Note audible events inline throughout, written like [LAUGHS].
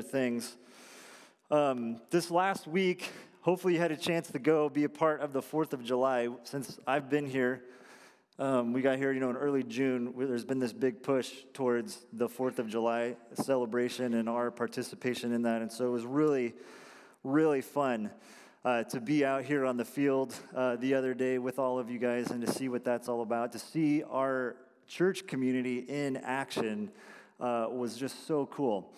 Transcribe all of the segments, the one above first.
other things. Um, this last week, hopefully, you had a chance to go be a part of the 4th of July. Since I've been here, um, we got here, you know, in early June. There's been this big push towards the 4th of July celebration and our participation in that. And so it was really, really fun uh, to be out here on the field uh, the other day with all of you guys and to see what that's all about, to see our church community in action uh, was just so cool.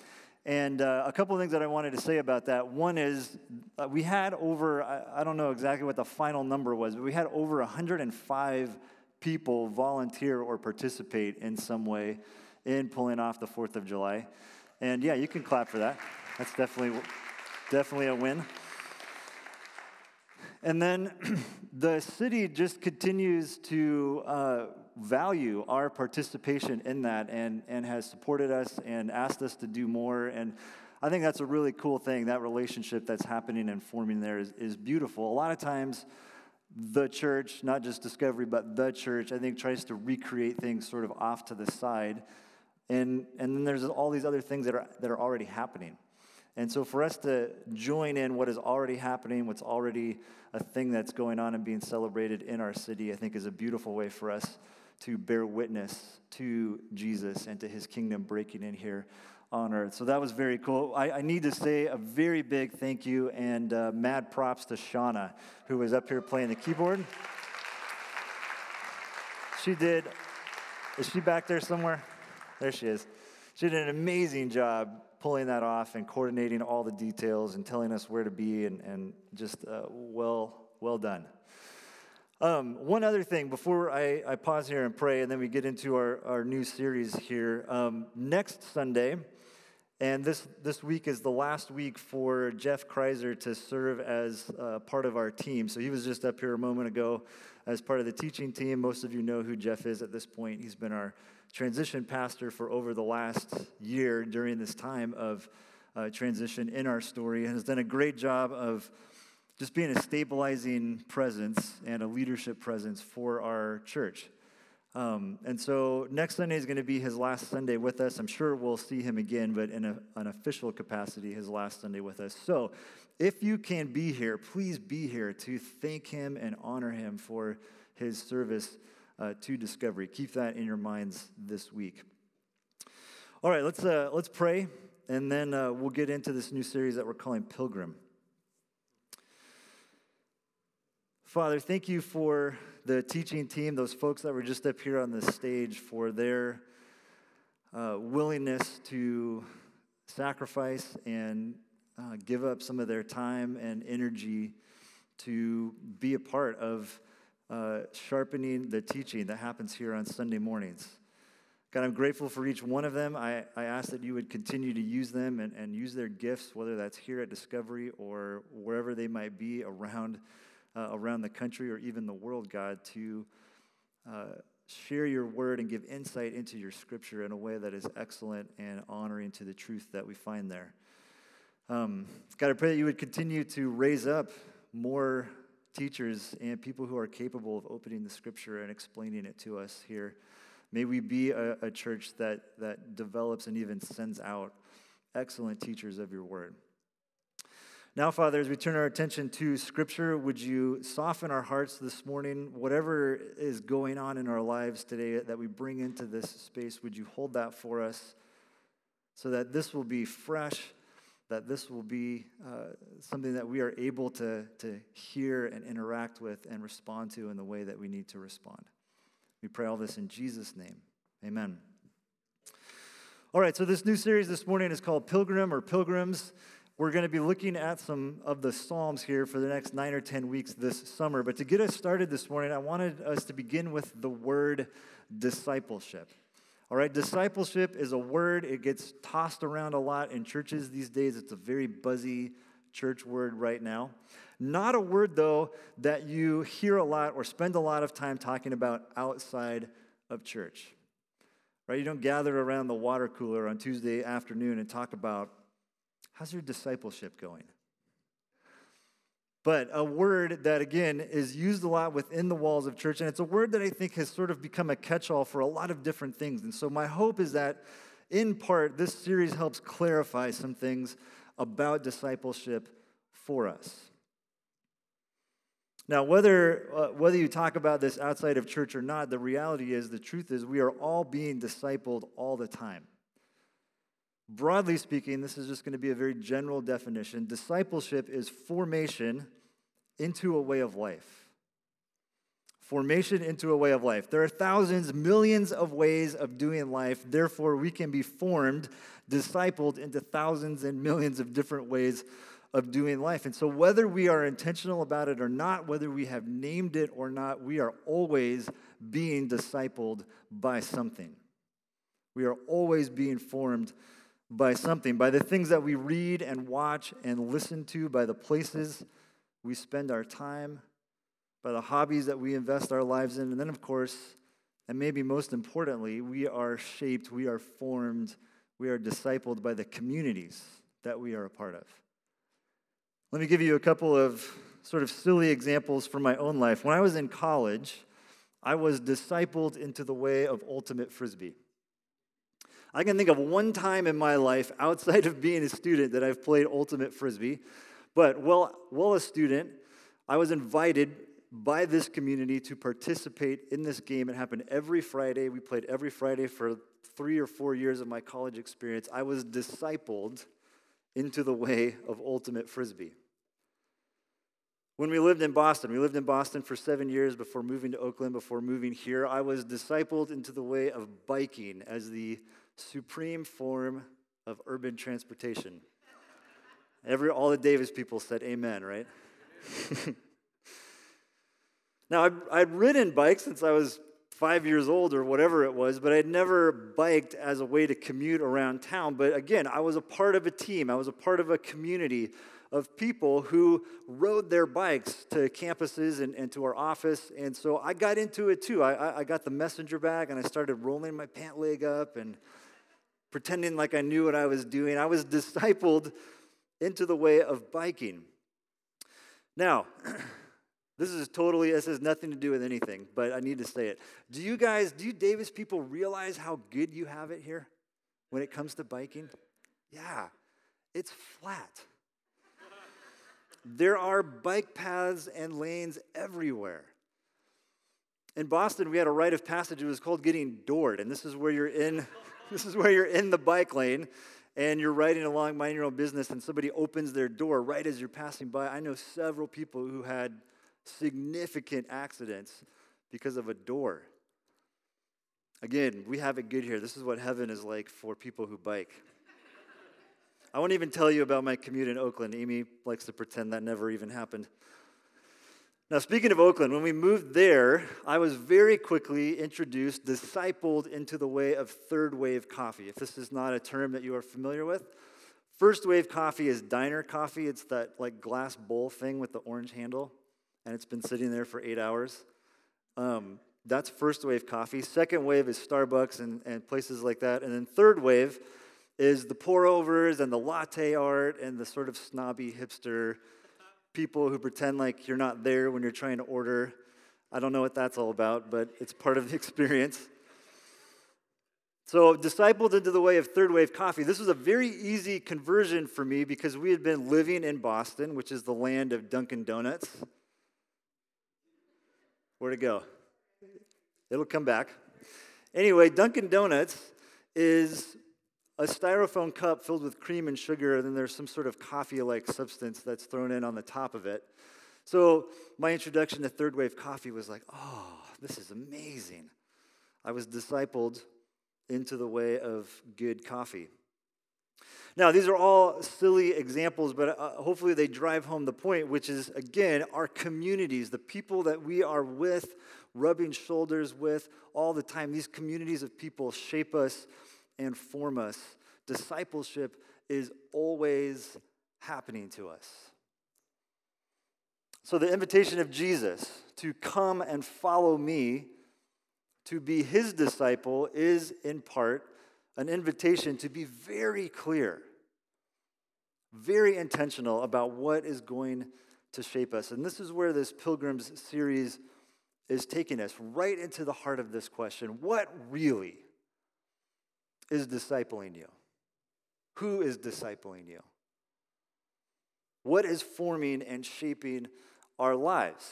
And uh, a couple of things that I wanted to say about that. One is uh, we had over, I, I, don't know exactly what the final number was, but we had over 105 people volunteer or participate in some way in pulling off the 4th of July. And yeah, you can clap for that. That's definitely, definitely a win. And then [CLEARS THROAT] the city just continues to uh, value our participation in that and, and has supported us and asked us to do more. And I think that's a really cool thing. That relationship that's happening and forming there is, is beautiful. A lot of times, the church, not just Discovery, but the church, I think tries to recreate things sort of off to the side. And, and then there's all these other things that are, that are already happening. And so for us to join in what is already happening, what's already a thing that's going on and being celebrated in our city, I think is a beautiful way for us to bear witness to Jesus and to his kingdom breaking in here on earth. So that was very cool. I, I need to say a very big thank you and uh, mad props to Shauna, who was up here playing the keyboard. She did, is she back there somewhere? There she is. She did an amazing job pulling that off and coordinating all the details and telling us where to be and, and just uh, well, well done. Um, one other thing before I, I, pause here and pray, and then we get into our, our new series here. Um, next Sunday, and this, this week is the last week for Jeff Kreiser to serve as uh, part of our team. So he was just up here a moment ago as part of the teaching team. Most of you know who Jeff is at this point. He's been our transition pastor for over the last year during this time of uh, transition in our story and has done a great job of just being a stabilizing presence and a leadership presence for our church. Um, and so next Sunday is going to be his last Sunday with us. I'm sure we'll see him again, but in a, an official capacity, his last Sunday with us. So if you can be here, please be here to thank him and honor him for his service uh, to discovery. Keep that in your minds this week. All right, let's, uh, let's pray, and then uh, we'll get into this new series that we're calling Pilgrim. Father, thank you for the teaching team, those folks that were just up here on the stage, for their uh, willingness to sacrifice and uh, give up some of their time and energy to be a part of uh, sharpening the teaching that happens here on Sunday mornings. God, I'm grateful for each one of them. I, I ask that you would continue to use them and, and use their gifts, whether that's here at Discovery or wherever they might be around, uh, around the country or even the world, God, to uh, share your word and give insight into your scripture in a way that is excellent and honoring to the truth that we find there. Um, God, I pray that you would continue to raise up more teachers and people who are capable of opening the scripture and explaining it to us here. May we be a, a church that, that develops and even sends out excellent teachers of your word. Now, Father, as we turn our attention to Scripture, would you soften our hearts this morning? Whatever is going on in our lives today that we bring into this space, would you hold that for us so that this will be fresh that this will be uh, something that we are able to, to hear and interact with and respond to in the way that we need to respond. We pray all this in Jesus' name. Amen. All right, so this new series this morning is called Pilgrim or Pilgrims. We're going to be looking at some of the Psalms here for the next nine or 10 weeks this summer. But to get us started this morning, I wanted us to begin with the word discipleship. All right, discipleship is a word, it gets tossed around a lot in churches these days. It's a very buzzy church word right now. Not a word, though, that you hear a lot or spend a lot of time talking about outside of church. Right? You don't gather around the water cooler on Tuesday afternoon and talk about how's your discipleship going? but a word that, again, is used a lot within the walls of church. And it's a word that I think has sort of become a catch all for a lot of different things. And so, my hope is that in part, this series helps clarify some things about discipleship for us. Now, whether, uh, whether you talk about this outside of church or not, the reality is, the truth is, we are all being discipled all the time. Broadly speaking, this is just going to be a very general definition. Discipleship is formation into a way of life. Formation into a way of life. There are thousands, millions of ways of doing life. Therefore, we can be formed, discipled into thousands and millions of different ways of doing life. And so, whether we are intentional about it or not, whether we have named it or not, we are always being discipled by something. We are always being formed by something, by the things that we read and watch and listen to, by the places we spend our time, by the hobbies that we invest our lives in. And then, of course, and maybe most importantly, we are shaped, we are formed, we are discipled by the communities that we are a part of. Let me give you a couple of sort of silly examples from my own life. When I was in college, I was discipled into the way of ultimate frisbee. I can think of one time in my life outside of being a student that I've played ultimate frisbee, but while, while a student, I was invited by this community to participate in this game. It happened every Friday. We played every Friday for three or four years of my college experience. I was discipled into the way of ultimate frisbee. When we lived in Boston, we lived in Boston for seven years before moving to Oakland, before moving here. I was discipled into the way of biking as the supreme form of urban transportation. Every, all the Davis people said amen, right? [LAUGHS] now, I'd, I'd ridden bikes since I was five years old or whatever it was, but I'd never biked as a way to commute around town. But again, I was a part of a team, I was a part of a community of people who rode their bikes to campuses and, and to our office. And so I got into it too. I, I got the messenger bag and I started rolling my pant leg up and pretending like I knew what I was doing. I was [LAUGHS] discipled into the way of biking. Now, [CLEARS THROAT] this is totally, this has nothing to do with anything, but I need to say it. Do you guys, do you Davis people realize how good you have it here when it comes to biking? Yeah, it's flat. There are bike paths and lanes everywhere. In Boston, we had a rite of passage. It was called getting doored, and this is where you're in. [LAUGHS] this is where you're in the bike lane, and you're riding along, minding your own business, and somebody opens their door right as you're passing by. I know several people who had significant accidents because of a door. Again, we have it good here. This is what heaven is like for people who bike. I won't even tell you about my commute in Oakland. Amy likes to pretend that never even happened. Now, speaking of Oakland, when we moved there, I was very quickly introduced, discipled into the way of third wave coffee. If this is not a term that you are familiar with, first wave coffee is diner coffee. It's that like glass bowl thing with the orange handle, and it's been sitting there for eight hours. Um, that's first wave coffee. Second wave is Starbucks and, and places like that. And then third wave is the pour overs and the latte art and the sort of snobby hipster people who pretend like you're not there when you're trying to order. I don't know what that's all about, but it's part of the [LAUGHS] experience. So, discipled into the way of third wave coffee. This was a very easy conversion for me because we had been living in Boston, which is the land of Dunkin' Donuts. Where'd it go? It'll come back. Anyway, Dunkin' Donuts is a styrofoam cup filled with cream and sugar, and then there's some sort of coffee like substance that's thrown in on the top of it. So, my introduction to third wave coffee was like, oh, this is amazing. I was discipled into the way of good coffee. Now, these are all silly examples, but uh, hopefully they drive home the point, which is, again, our communities, the people that we are with, rubbing shoulders with all the time. These communities of people shape us and form us. Discipleship is always happening to us. So, the invitation of Jesus to come and follow me, to be his disciple, is in part an invitation to be very clear, very intentional about what is going to shape us. And this is where this Pilgrims series is taking us right into the heart of this question What really is discipling you? Who is discipling you? What is forming and shaping our lives?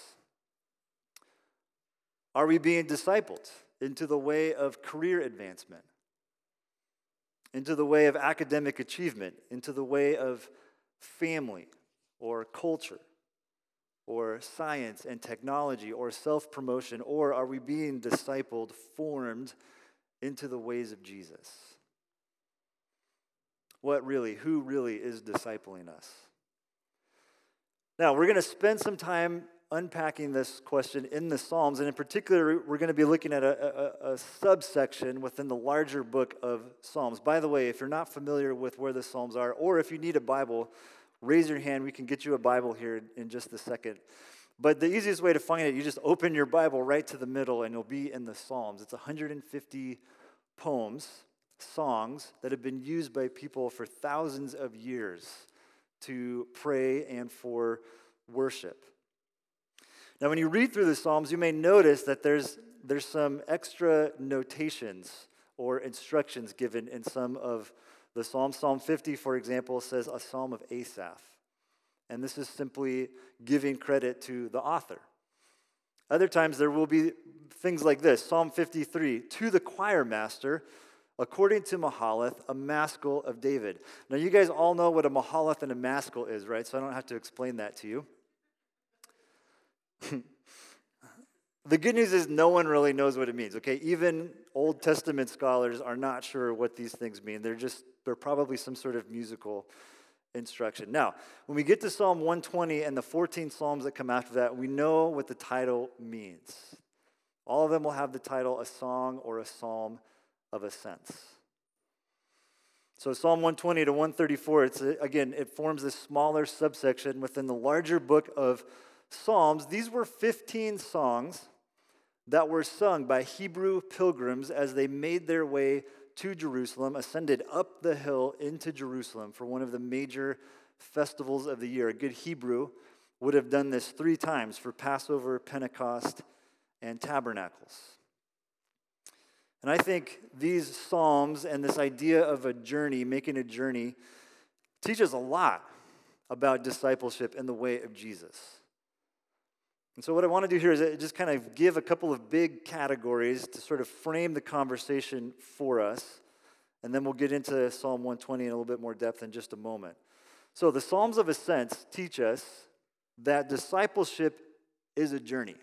Are we being discipled into the way of career advancement, into the way of academic achievement, into the way of family or culture? or science and technology or self promotion, or are we being discipled, formed into the ways of Jesus? What really, who really is discipling us? Now, we're going to spend some time unpacking this question in the Psalms, and in particular, we're going to be looking at a, a, a, subsection within the larger book of Psalms. By the way, if you're not familiar with where the Psalms are, or if you need a Bible, raise your hand. We can get you a Bible here in just a second. But the easiest way to find it, you just open your Bible right to the middle and you'll be in the Psalms. It's 150 poems, songs that have been used by people for thousands of years to pray and for worship. Now, when you read through the Psalms, you may notice that there's, there's some extra notations or instructions given in some of the Psalm, Psalm 50, for example, says a psalm of Asaph. And this is simply giving credit to the author. Other times there will be things like this Psalm 53 to the choir master, according to Mahalath, a maskil of David. Now, you guys all know what a Mahalath and a maskil is, right? So I don't have to explain that to you. [LAUGHS] The good news is no one really knows what it means, okay? Even Old Testament scholars are not sure what these things mean. They're just, they're probably some sort of musical instruction. Now, when we get to Psalm 120 and the 14 Psalms that come after that, we know what the title means. All of them will have the title a song or a psalm of ascents. So Psalm 120 to 134, it's again, it forms this smaller subsection within the larger book of Psalms. These were 15 songs that were sung by Hebrew pilgrims as they made their way to Jerusalem, ascended up the hill into Jerusalem for one of the major festivals of the year. A good Hebrew would have done this three times for Passover, Pentecost, and Tabernacles. And I think these Psalms and this idea of a journey, making a journey, teaches a lot about discipleship in the way of Jesus. And so, what I want to do here is uh, just kind of give a couple of big categories to sort of frame the conversation for us. And then we'll get into Psalm 120 in a little bit more depth in just a moment. So, the Psalms of Ascents teach us that discipleship is a journey.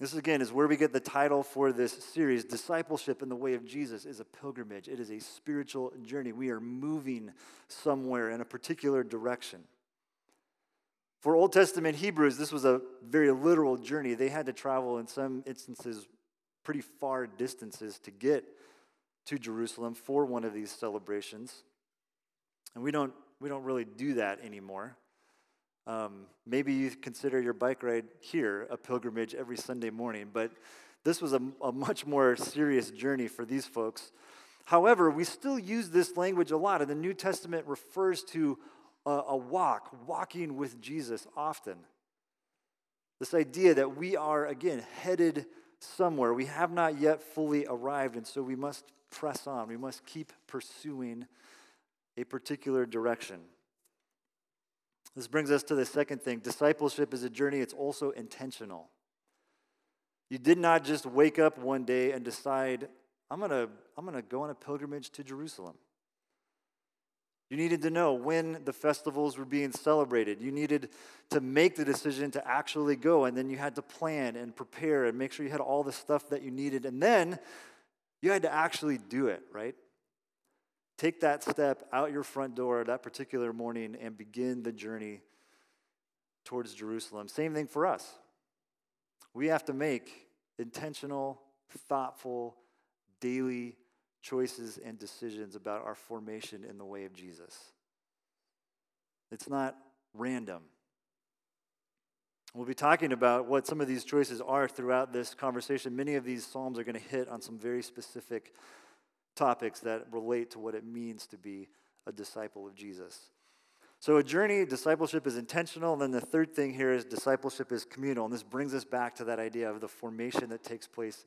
This, again, is where we get the title for this series Discipleship in the Way of Jesus is a pilgrimage. It is a spiritual journey. We are moving somewhere in a particular direction. For Old Testament Hebrews, this was a very literal journey. They had to travel, in some instances, pretty far distances to get to Jerusalem for one of these celebrations. And we don't, we don't really do that anymore. Um, maybe you consider your bike ride here a pilgrimage every Sunday morning, but this was a, a much more serious journey for these folks. However, we still use this language a lot, and the New Testament refers to a, a walk, walking with Jesus often. This idea that we are, again, headed somewhere. We have not yet fully arrived, and so we must press on. We must keep pursuing a particular direction. This brings us to the second thing discipleship is a journey, it's also intentional. You did not just wake up one day and decide, I'm going to I'm going to go on a pilgrimage to Jerusalem. You needed to know when the festivals were being celebrated. You needed to make the decision to actually go, and then you had to plan and prepare and make sure you had all the stuff that you needed. And then you had to actually do it, right? Take that step out your front door that particular morning and begin the journey towards Jerusalem. Same thing for us. We have to make intentional, thoughtful, daily choices and decisions about our formation in the way of Jesus. It's not random. We'll be talking about what some of these choices are throughout this conversation. Many of these Psalms are going to hit on some very specific topics that relate to what it means to be a disciple of Jesus. So, a journey, discipleship is intentional. And then the third thing here is discipleship is communal. And this brings us back to that idea of the formation that takes place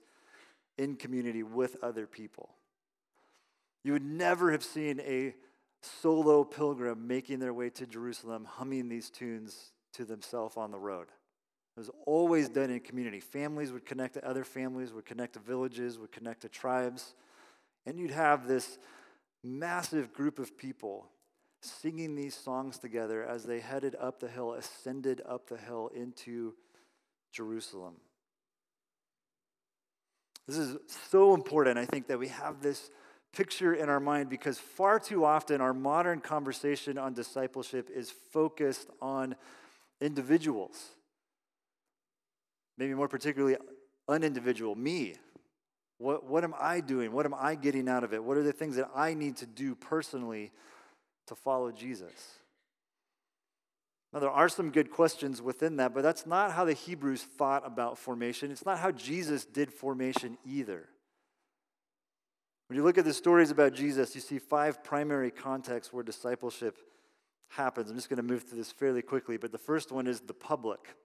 in community with other people. You would never have seen a solo pilgrim making their way to Jerusalem humming these tunes to themselves on the road. It was always done in community. Families would connect to other families, would connect to villages, would connect to tribes. And you'd have this massive group of people singing these songs together as they headed up the hill, ascended up the hill into Jerusalem. This is so important, I think, that we have this picture in our mind because far too often our modern conversation on discipleship is focused on individuals. Maybe more particularly, unindividual, me. What, what am I doing? What am I getting out of it? What are the things that I need to do personally to follow Jesus? Now, there are some good questions within that, but that's not how the Hebrews thought about formation. It's not how Jesus did formation either. When you look at the stories about Jesus, you see five primary contexts where discipleship happens. I'm just going to move through this fairly quickly, but the first one is the public.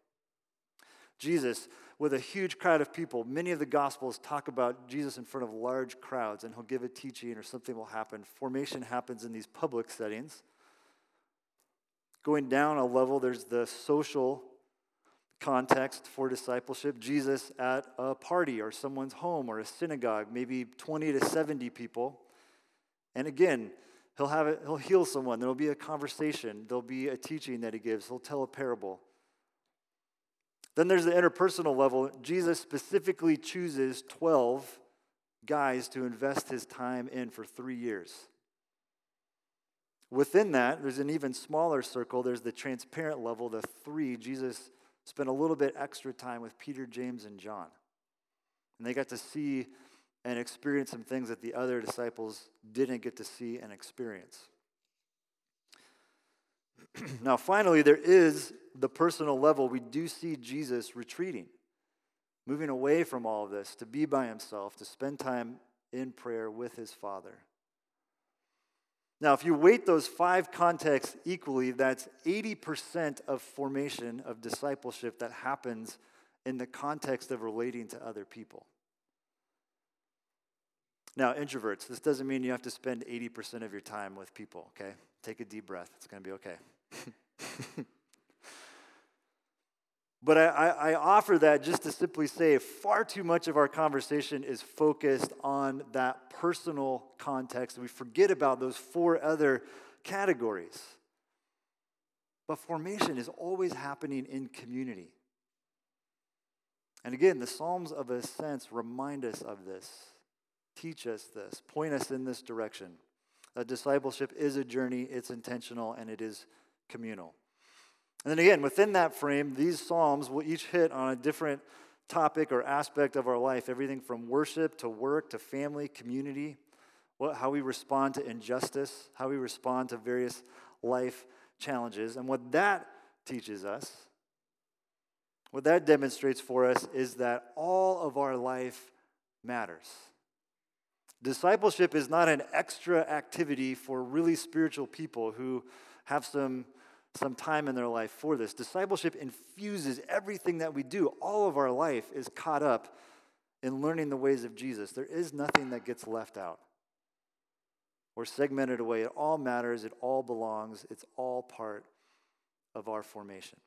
Jesus, with a huge crowd of people, many of the Gospels talk about Jesus in front of large crowds, and he'll give a teaching or something will happen. Formation happens in these public settings. Going down a level, there's the social context for discipleship. Jesus at a party or someone's home or a synagogue, maybe 20 to 70 people. And again, he'll have it, he'll heal someone. There'll be a conversation. There'll be a teaching that he gives. He'll tell a parable. Then there's the interpersonal level. Jesus specifically chooses 12 guys to invest his time in for three years. Within that, there's an even smaller circle. There's the transparent level, the three. Jesus spent a little bit extra time with Peter, James, and John. And they got to see and experience some things that the other disciples didn't get to see and experience. [CLEARS THROAT] now, finally, there is the personal level. We do see Jesus retreating, moving away from all of this to be by himself, to spend time in prayer with his Father. Now, if you weight those five contexts equally, that's 80% of formation of discipleship that happens in the context of relating to other people. Now, introverts, this doesn't mean you have to spend 80% of your time with people, okay? Take a deep breath. It's going to be okay. [LAUGHS] But I, I, offer that just to simply say far too much of our conversation is focused on that personal context. We forget about those four other categories. But formation is always happening in community. And again, the Psalms of Ascents remind us of this, teach us this, point us in this direction. Discipleship is a journey, it's intentional, and it is communal. And then again, within that frame, these Psalms will each hit on a different topic or aspect of our life everything from worship to work to family, community, what, how we respond to injustice, how we respond to various life challenges. And what that teaches us, what that demonstrates for us, is that all of our life matters. Discipleship is not an extra activity for really spiritual people who have some some time in their life for this. Discipleship infuses everything that we do. All of our life is caught up in learning the ways of Jesus. There is nothing that gets left out or segmented away. It all matters, it all belongs, it's all part of our formation.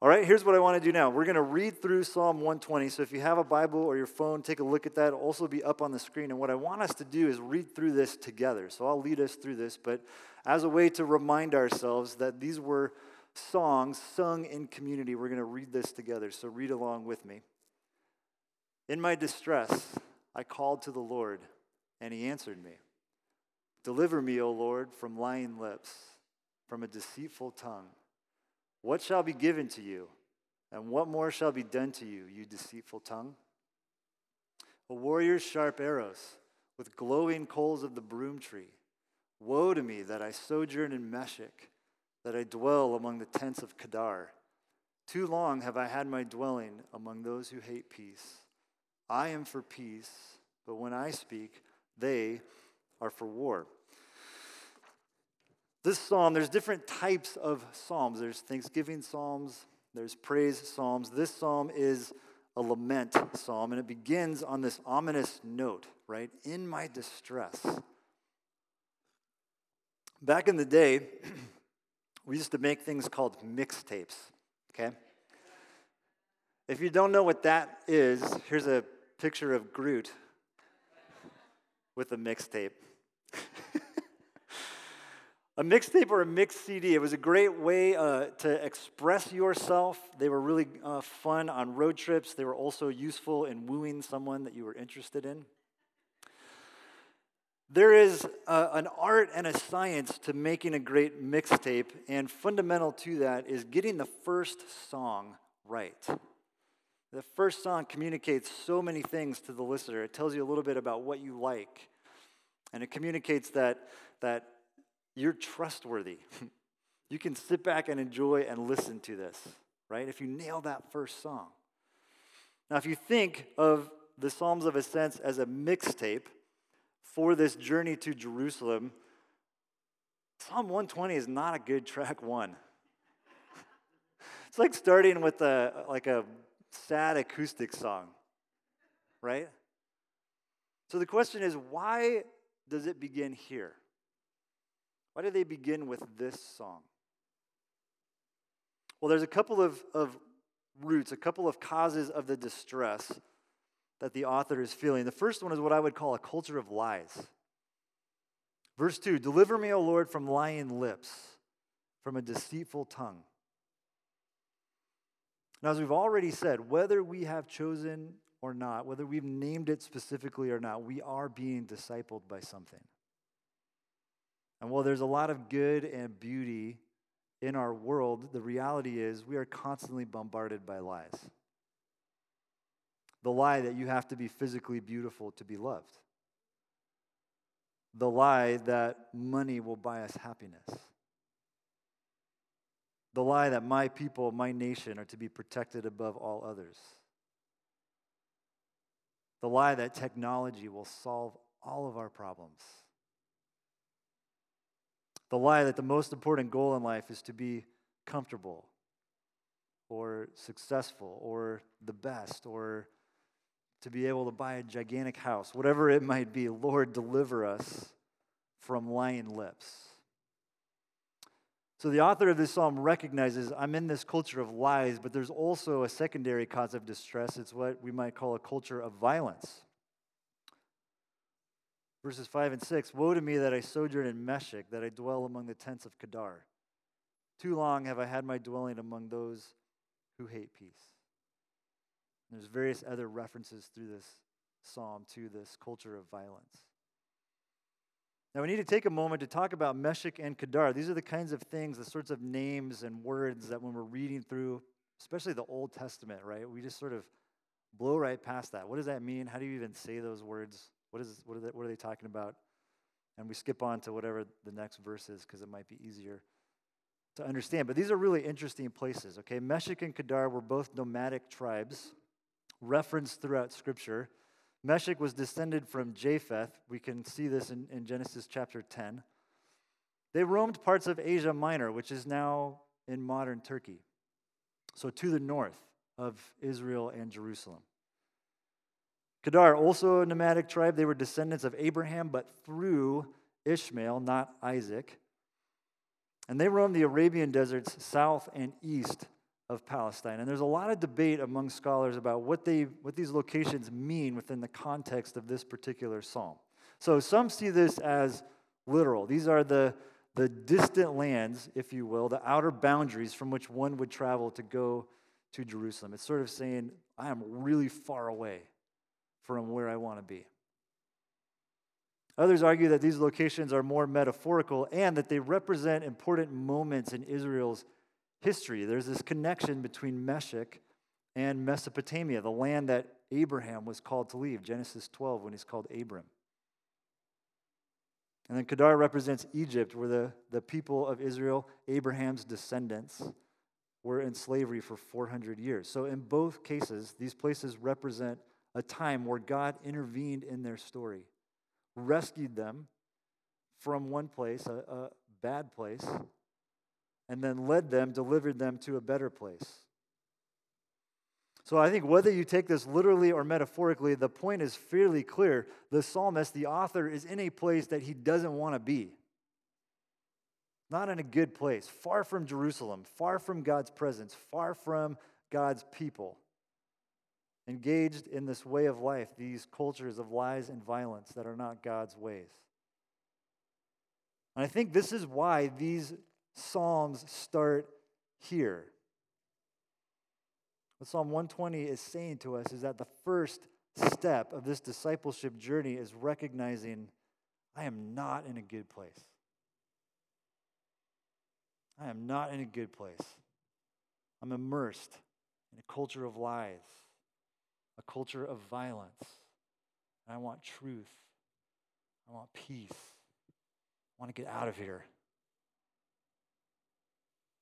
All right, here's what I want to do now. We're going to read through Psalm 120. So if you have a Bible or your phone, take a look at that. It'll also be up on the screen. And what I want us to do is read through this together. So I'll lead us through this, but as a way to remind ourselves that these were songs sung in community, we're going to read this together. So read along with me. In my distress, I called to the Lord, and he answered me. Deliver me, O Lord, from lying lips, from a deceitful tongue. What shall be given to you? And what more shall be done to you, you deceitful tongue? A warrior's sharp arrows with glowing coals of the broom tree. Woe to me that I sojourn in Meshech, that I dwell among the tents of Kedar. Too long have I had my dwelling among those who hate peace. I am for peace, but when I speak, they are for war. This psalm, there's different types of psalms. There's thanksgiving psalms, there's praise psalms. This psalm is a lament psalm, and it begins on this ominous note, right? In my distress. Back in the day, [CLEARS THROAT] we used to make things called mixtapes, okay? If you don't know what that is, here's a picture of Groot with a mixtape. [LAUGHS] a mixtape or a mixed CD, it was a great way uh, to express yourself. They were really uh, fun on road trips. They were also useful in wooing someone that you were interested in. There is uh, an art and a science to making a great mixtape, and fundamental to that is getting the first song right. The first song communicates so many things to the listener. It tells you a little bit about what you like, and it communicates that, that you're trustworthy. [LAUGHS] you can sit back and enjoy and listen to this, right? If you nail that first song. Now, if you think of the Psalms of Ascents as a mixtape, for this journey to Jerusalem, Psalm 120 is not a good track one. [LAUGHS] it's like starting with a like a sad acoustic song, right? So the question is, why does it begin here? Why do they begin with this song? Well, there's a couple of, of roots, a couple of causes of the distress that the author is feeling. The first one is what I would call a culture of lies. Verse 2 Deliver me, O Lord, from lying lips, from a deceitful tongue. Now, as we've already said, whether we have chosen or not, whether we've named it specifically or not, we are being discipled by something. And while there's a lot of good and beauty in our world, the reality is we are constantly bombarded by lies. The lie that you have to be physically beautiful to be loved, the lie that money will buy us happiness, the lie that my people, my nation are to be protected above all others, the lie that technology will solve all of our problems. The lie that the most important goal in life is to be comfortable or successful or the best or to be able to buy a gigantic house, whatever it might be. Lord, deliver us from lying lips. So, the author of this psalm recognizes I'm in this culture of lies, but there's also a secondary cause of distress. It's what we might call a culture of violence. Verses 5 and 6 Woe to me that I sojourn in Meshech, that I dwell among the tents of Kedar. Too long have I had my dwelling among those who hate peace. There's various other references through this psalm to this culture of violence. Now, we need to take a moment to talk about Meshech and Kedar. These are the kinds of things, the sorts of names and words that when we're reading through, especially the Old Testament, right, we just sort of blow right past that. What does that mean? How do you even say those words? What, is, what, are, they, what are they talking about? And we skip on to whatever the next verse is because it might be easier to understand. But these are really interesting places, okay? Meshech and Kedar were both nomadic tribes referenced throughout Scripture. Meshech was descended from Japheth. We can see this in, in Genesis chapter 10. They roamed parts of Asia Minor, which is now in modern Turkey, so to the north of Israel and Jerusalem. Kedar, also a nomadic tribe, they were descendants of Abraham, but through Ishmael, not Isaac. And they roamed the Arabian deserts south and east of Palestine. And there's a lot of debate among scholars about what, they, what these locations mean within the context of this particular psalm. So some see this as literal. These are the, the distant lands, if you will, the outer boundaries from which one would travel to go to Jerusalem. It's sort of saying, I am really far away from where I want to be. Others argue that these locations are more metaphorical and that they represent important moments in Israel's history. There's this connection between Meshech and Mesopotamia, the land that Abraham was called to leave, Genesis 12, when he's called Abram. And then Kedar represents Egypt, where the, the people of Israel, Abraham's descendants, were in slavery for 400 years. So, in both cases, these places represent a time where God intervened in their story, rescued them from one place, a, a bad place, and then led them, delivered them to a better place. So I think whether you take this literally or metaphorically, the point is fairly clear. The psalmist, the author, is in a place that he doesn't want to be. Not in a good place, far from Jerusalem, far from God's presence, far from God's people. Engaged in this way of life, these cultures of lies and violence that are not God's ways. And I think this is why these Psalms start here. What Psalm 120 is saying to us is that the first step of this discipleship journey is recognizing I am not in a good place. I am not in a good place. I'm immersed in a culture of lies, a culture of violence. And I want truth. I want peace. I want to get out of here.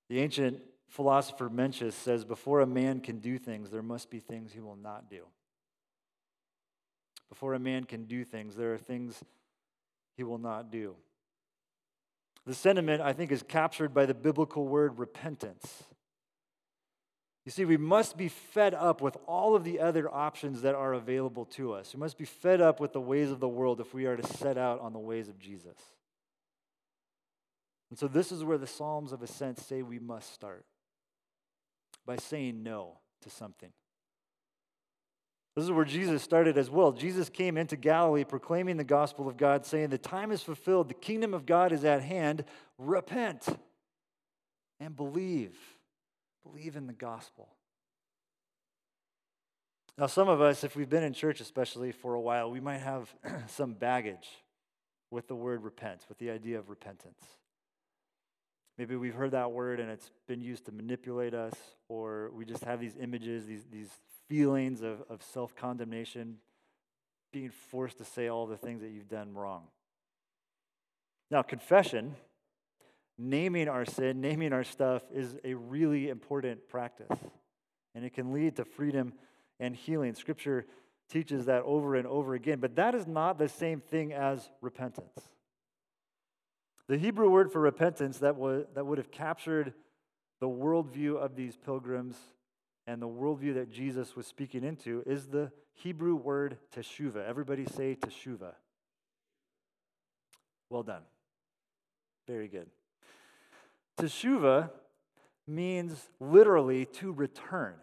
The ancient philosopher Mencius says before a man can do things, there must be things he will not do. Before a man can do things, there are things he will not do. The sentiment, I think, is captured by the biblical word repentance. You see, we must be fed up with all of the other options that are available to us. We must be fed up with the ways of the world if we are to set out on the ways of Jesus. And so, this is where the Psalms of Ascent say we must start by saying no to something. This is where Jesus started as well. Jesus came into Galilee proclaiming the gospel of God, saying, The time is fulfilled, the kingdom of God is at hand. Repent and believe. Believe in the gospel. Now, some of us, if we've been in church especially for a while, we might have [CLEARS THROAT] some baggage with the word repent, with the idea of repentance. Maybe we've heard that word and it's been used to manipulate us, or we just have these images, these, these feelings of, of self condemnation, being forced to say all the things that you've done wrong. Now, confession, naming our sin, naming our stuff, is a really important practice, and it can lead to freedom and healing. Scripture teaches that over and over again, but that is not the same thing as repentance. The Hebrew word for repentance that, was, that would have captured the worldview of these pilgrims and the worldview that Jesus was speaking into is the Hebrew word teshuva. Everybody say teshuva. Well done. Very good. Teshuva means literally to return.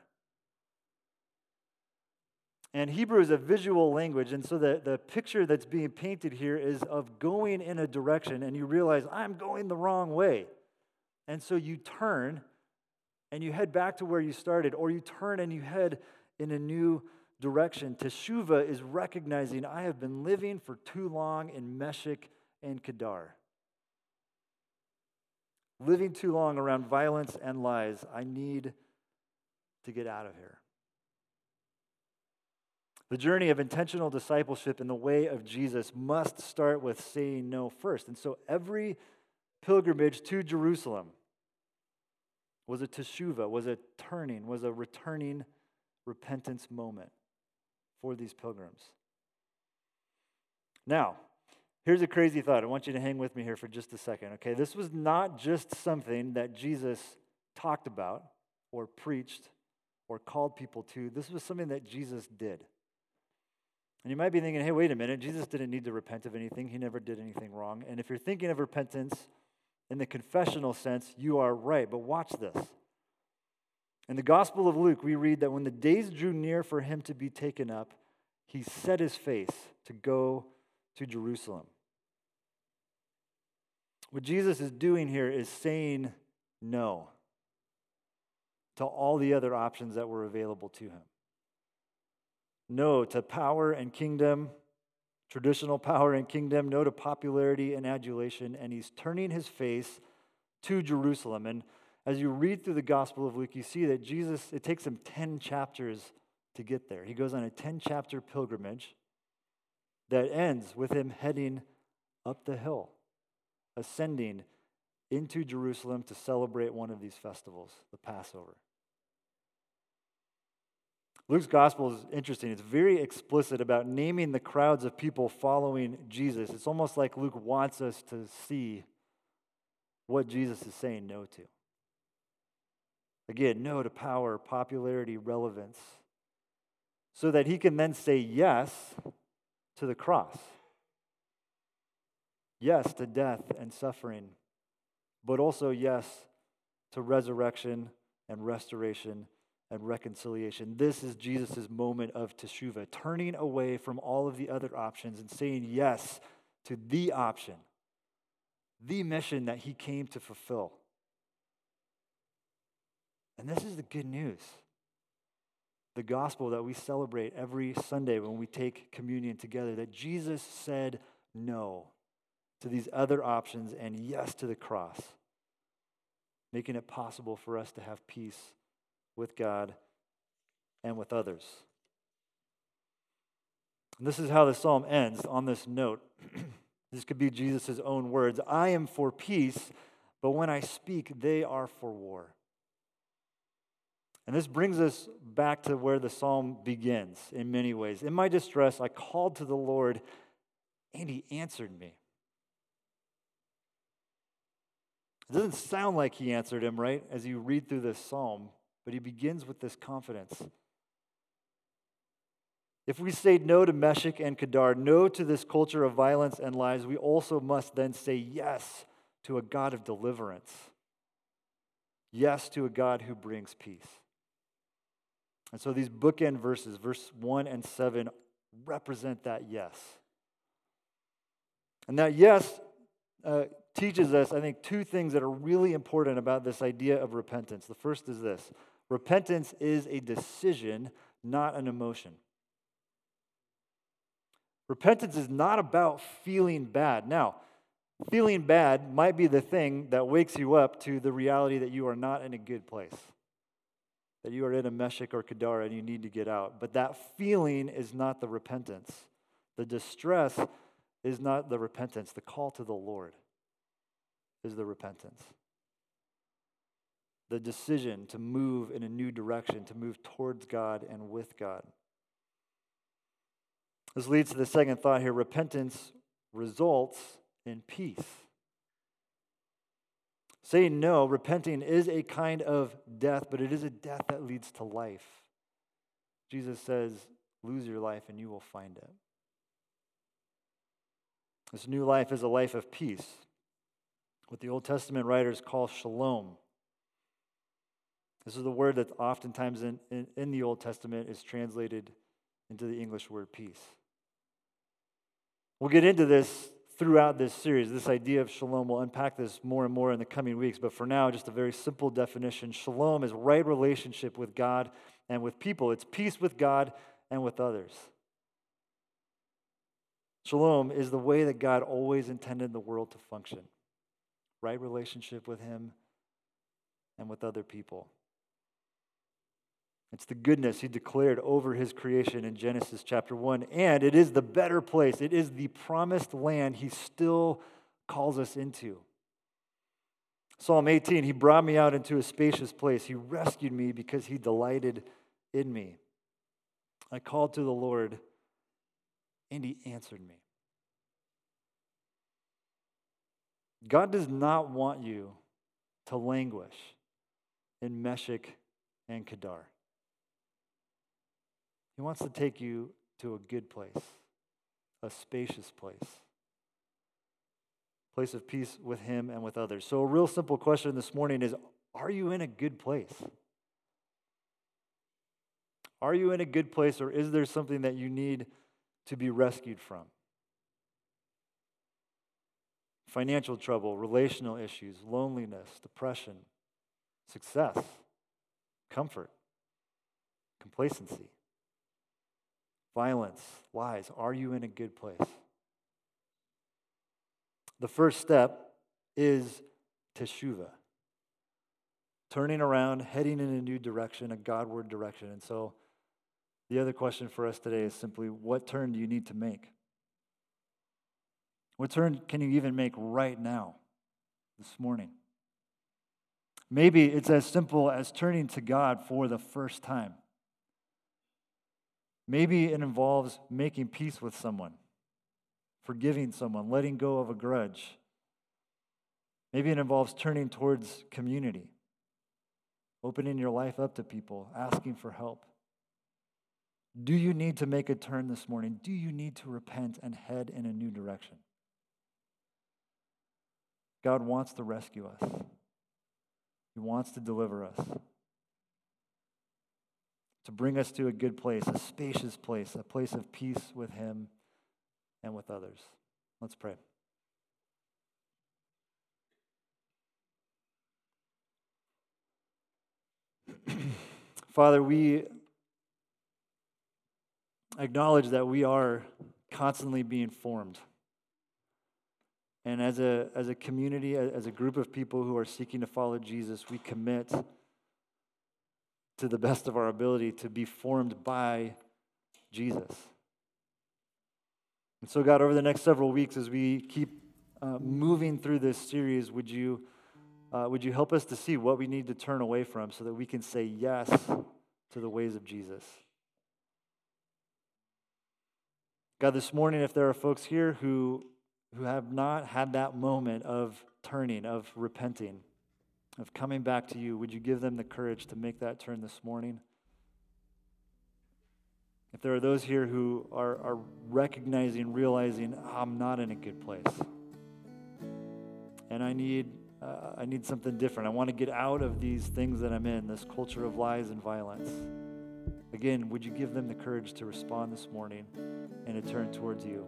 And Hebrew is a visual language, and so the, the picture that's being painted here is of going in a direction, and you realize, I'm going the wrong way. And so you turn and you head back to where you started, or you turn and you head in a new direction. Teshuva is recognizing, I have been living for too long in Meshech and Kedar. Living too long around violence and lies. I need to get out of here. The journey of intentional discipleship in the way of Jesus must start with saying no first. And so every pilgrimage to Jerusalem was a teshuva, was a turning, was a returning repentance moment for these pilgrims. Now, here's a crazy thought. I want you to hang with me here for just a second, okay? This was not just something that Jesus talked about or preached or called people to, this was something that Jesus did. And you might be thinking, hey, wait a minute, Jesus didn't need to repent of anything. He never did anything wrong. And if you're thinking of repentance in the confessional sense, you are right. But watch this. In the Gospel of Luke, we read that when the days drew near for him to be taken up, he set his face to go to Jerusalem. What Jesus is doing here is saying no to all the other options that were available to him. No to power and kingdom, traditional power and kingdom. No to popularity and adulation. And he's turning his face to Jerusalem. And as you read through the Gospel of Luke, you see that Jesus, it takes him 10 chapters to get there. He goes on a 10 chapter pilgrimage that ends with him heading up the hill, ascending into Jerusalem to celebrate one of these festivals, the Passover. Luke's gospel is interesting. It's very explicit about naming the crowds of people following Jesus. It's almost like Luke wants us to see what Jesus is saying no to. Again, no to power, popularity, relevance, so that he can then say yes to the cross. Yes to death and suffering, but also yes to resurrection and restoration and reconciliation. This is Jesus' moment of teshuva, turning away from all of the other options and saying yes to the option, the mission that he came to fulfill. And this is the good news. The gospel that we celebrate every Sunday when we take communion together that Jesus said no to these other options and yes to the cross, making it possible for us to have peace with God and with others. And this is how the psalm ends on this note. [CLEARS THROAT] this could be Jesus' own words I am for peace, but when I speak, they are for war. And this brings us back to where the psalm begins in many ways. In my distress, I called to the Lord, and he answered me. It doesn't sound like he answered him, right, as you read through this psalm, but he begins with this confidence. If we say no to Meshech and Kedar, no to this culture of violence and lies, we also must then say yes to a God of deliverance. Yes to a God who brings peace. And so these bookend verses, verse 1 and 7, represent that yes. And that yes uh, teaches us, I think, two things that are really important about this idea of repentance. The first is this repentance is a decision, not an emotion. Repentance is not about feeling bad. Now, feeling bad might be the thing that wakes you up to the reality that you are not in a good place that you are in a Meshech or Kedar and you need to get out. But that feeling is not the repentance. The distress is not the repentance. The call to the Lord is the repentance. The decision to move in a new direction, to move towards God and with God. This leads to the second thought here repentance results in peace. Saying no, repenting is a kind of death, but it is a death that leads to life. Jesus says, Lose your life and you will find it. This new life is a life of peace, what the Old Testament writers call shalom. This is the word that oftentimes in, in, in the Old Testament is translated into the English word peace. We'll get into this throughout this series. This idea of shalom, we'll unpack this more and more in the coming weeks, but for now, just a very simple definition. Shalom is right relationship with God and with people, it's peace with God and with others. Shalom is the way that God always intended the world to function right relationship with Him and with other people. It's the goodness he declared over his creation in Genesis chapter 1. And it is the better place, it is the promised land he still calls us into. Psalm 18 He brought me out into a spacious place. He rescued me because he delighted in me. I called to the Lord, and he answered me. God does not want you to languish in Meshech and Kedar. He wants to take you to a good place, a spacious place, place of peace with Him and with others. So, a real simple question this morning is Are you in a good place? Are you in a good place, or is there something that you need to be rescued from? Financial trouble, relational issues, loneliness, depression, success, comfort, complacency violence, lies. Are you in a good place? The first step is teshuva, turning around, heading in a new direction, a Godward direction. And so the other question for us today is simply what turn do you need to make? What turn can you even make right now, this morning? Maybe it's as simple as turning to God for the first time. Maybe it involves making peace with someone, forgiving someone, letting go of a grudge. Maybe it involves turning towards community, opening your life up to people, asking for help. Do you need to make a turn this morning? Do you need to repent and head in a new direction? God wants to rescue us, He wants to deliver us, to bring us to a good place, a spacious place, a place of peace with Him and with others. Let's pray. [CLEARS THROAT] Father, we acknowledge that we are constantly being formed. And as a, as a community, as a group of people who are seeking to follow Jesus, we commit to the best of our ability to be formed by Jesus. And so, God, over the next several weeks, as we keep uh, moving through this series, would you, uh, would you help us to see what we need to turn away from so that we can say yes to the ways of Jesus? God, this morning, if there are folks here who, who have not had that moment of turning, of repenting, of coming back to you, would you give them the courage to make that turn this morning? If there are those here who are, are recognizing, realizing, I'm not in a good place, and I need, uh, I need something different. I want to get out of these things that I'm in, this culture of lies and violence. Again, would you give them the courage to respond this morning? and to turn towards you.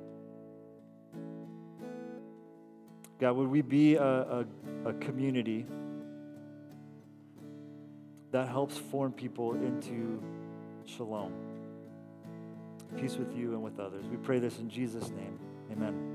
God, would we be a, a, a community that helps form people into shalom? Peace with you and with others. We pray this in Jesus' name. Amen.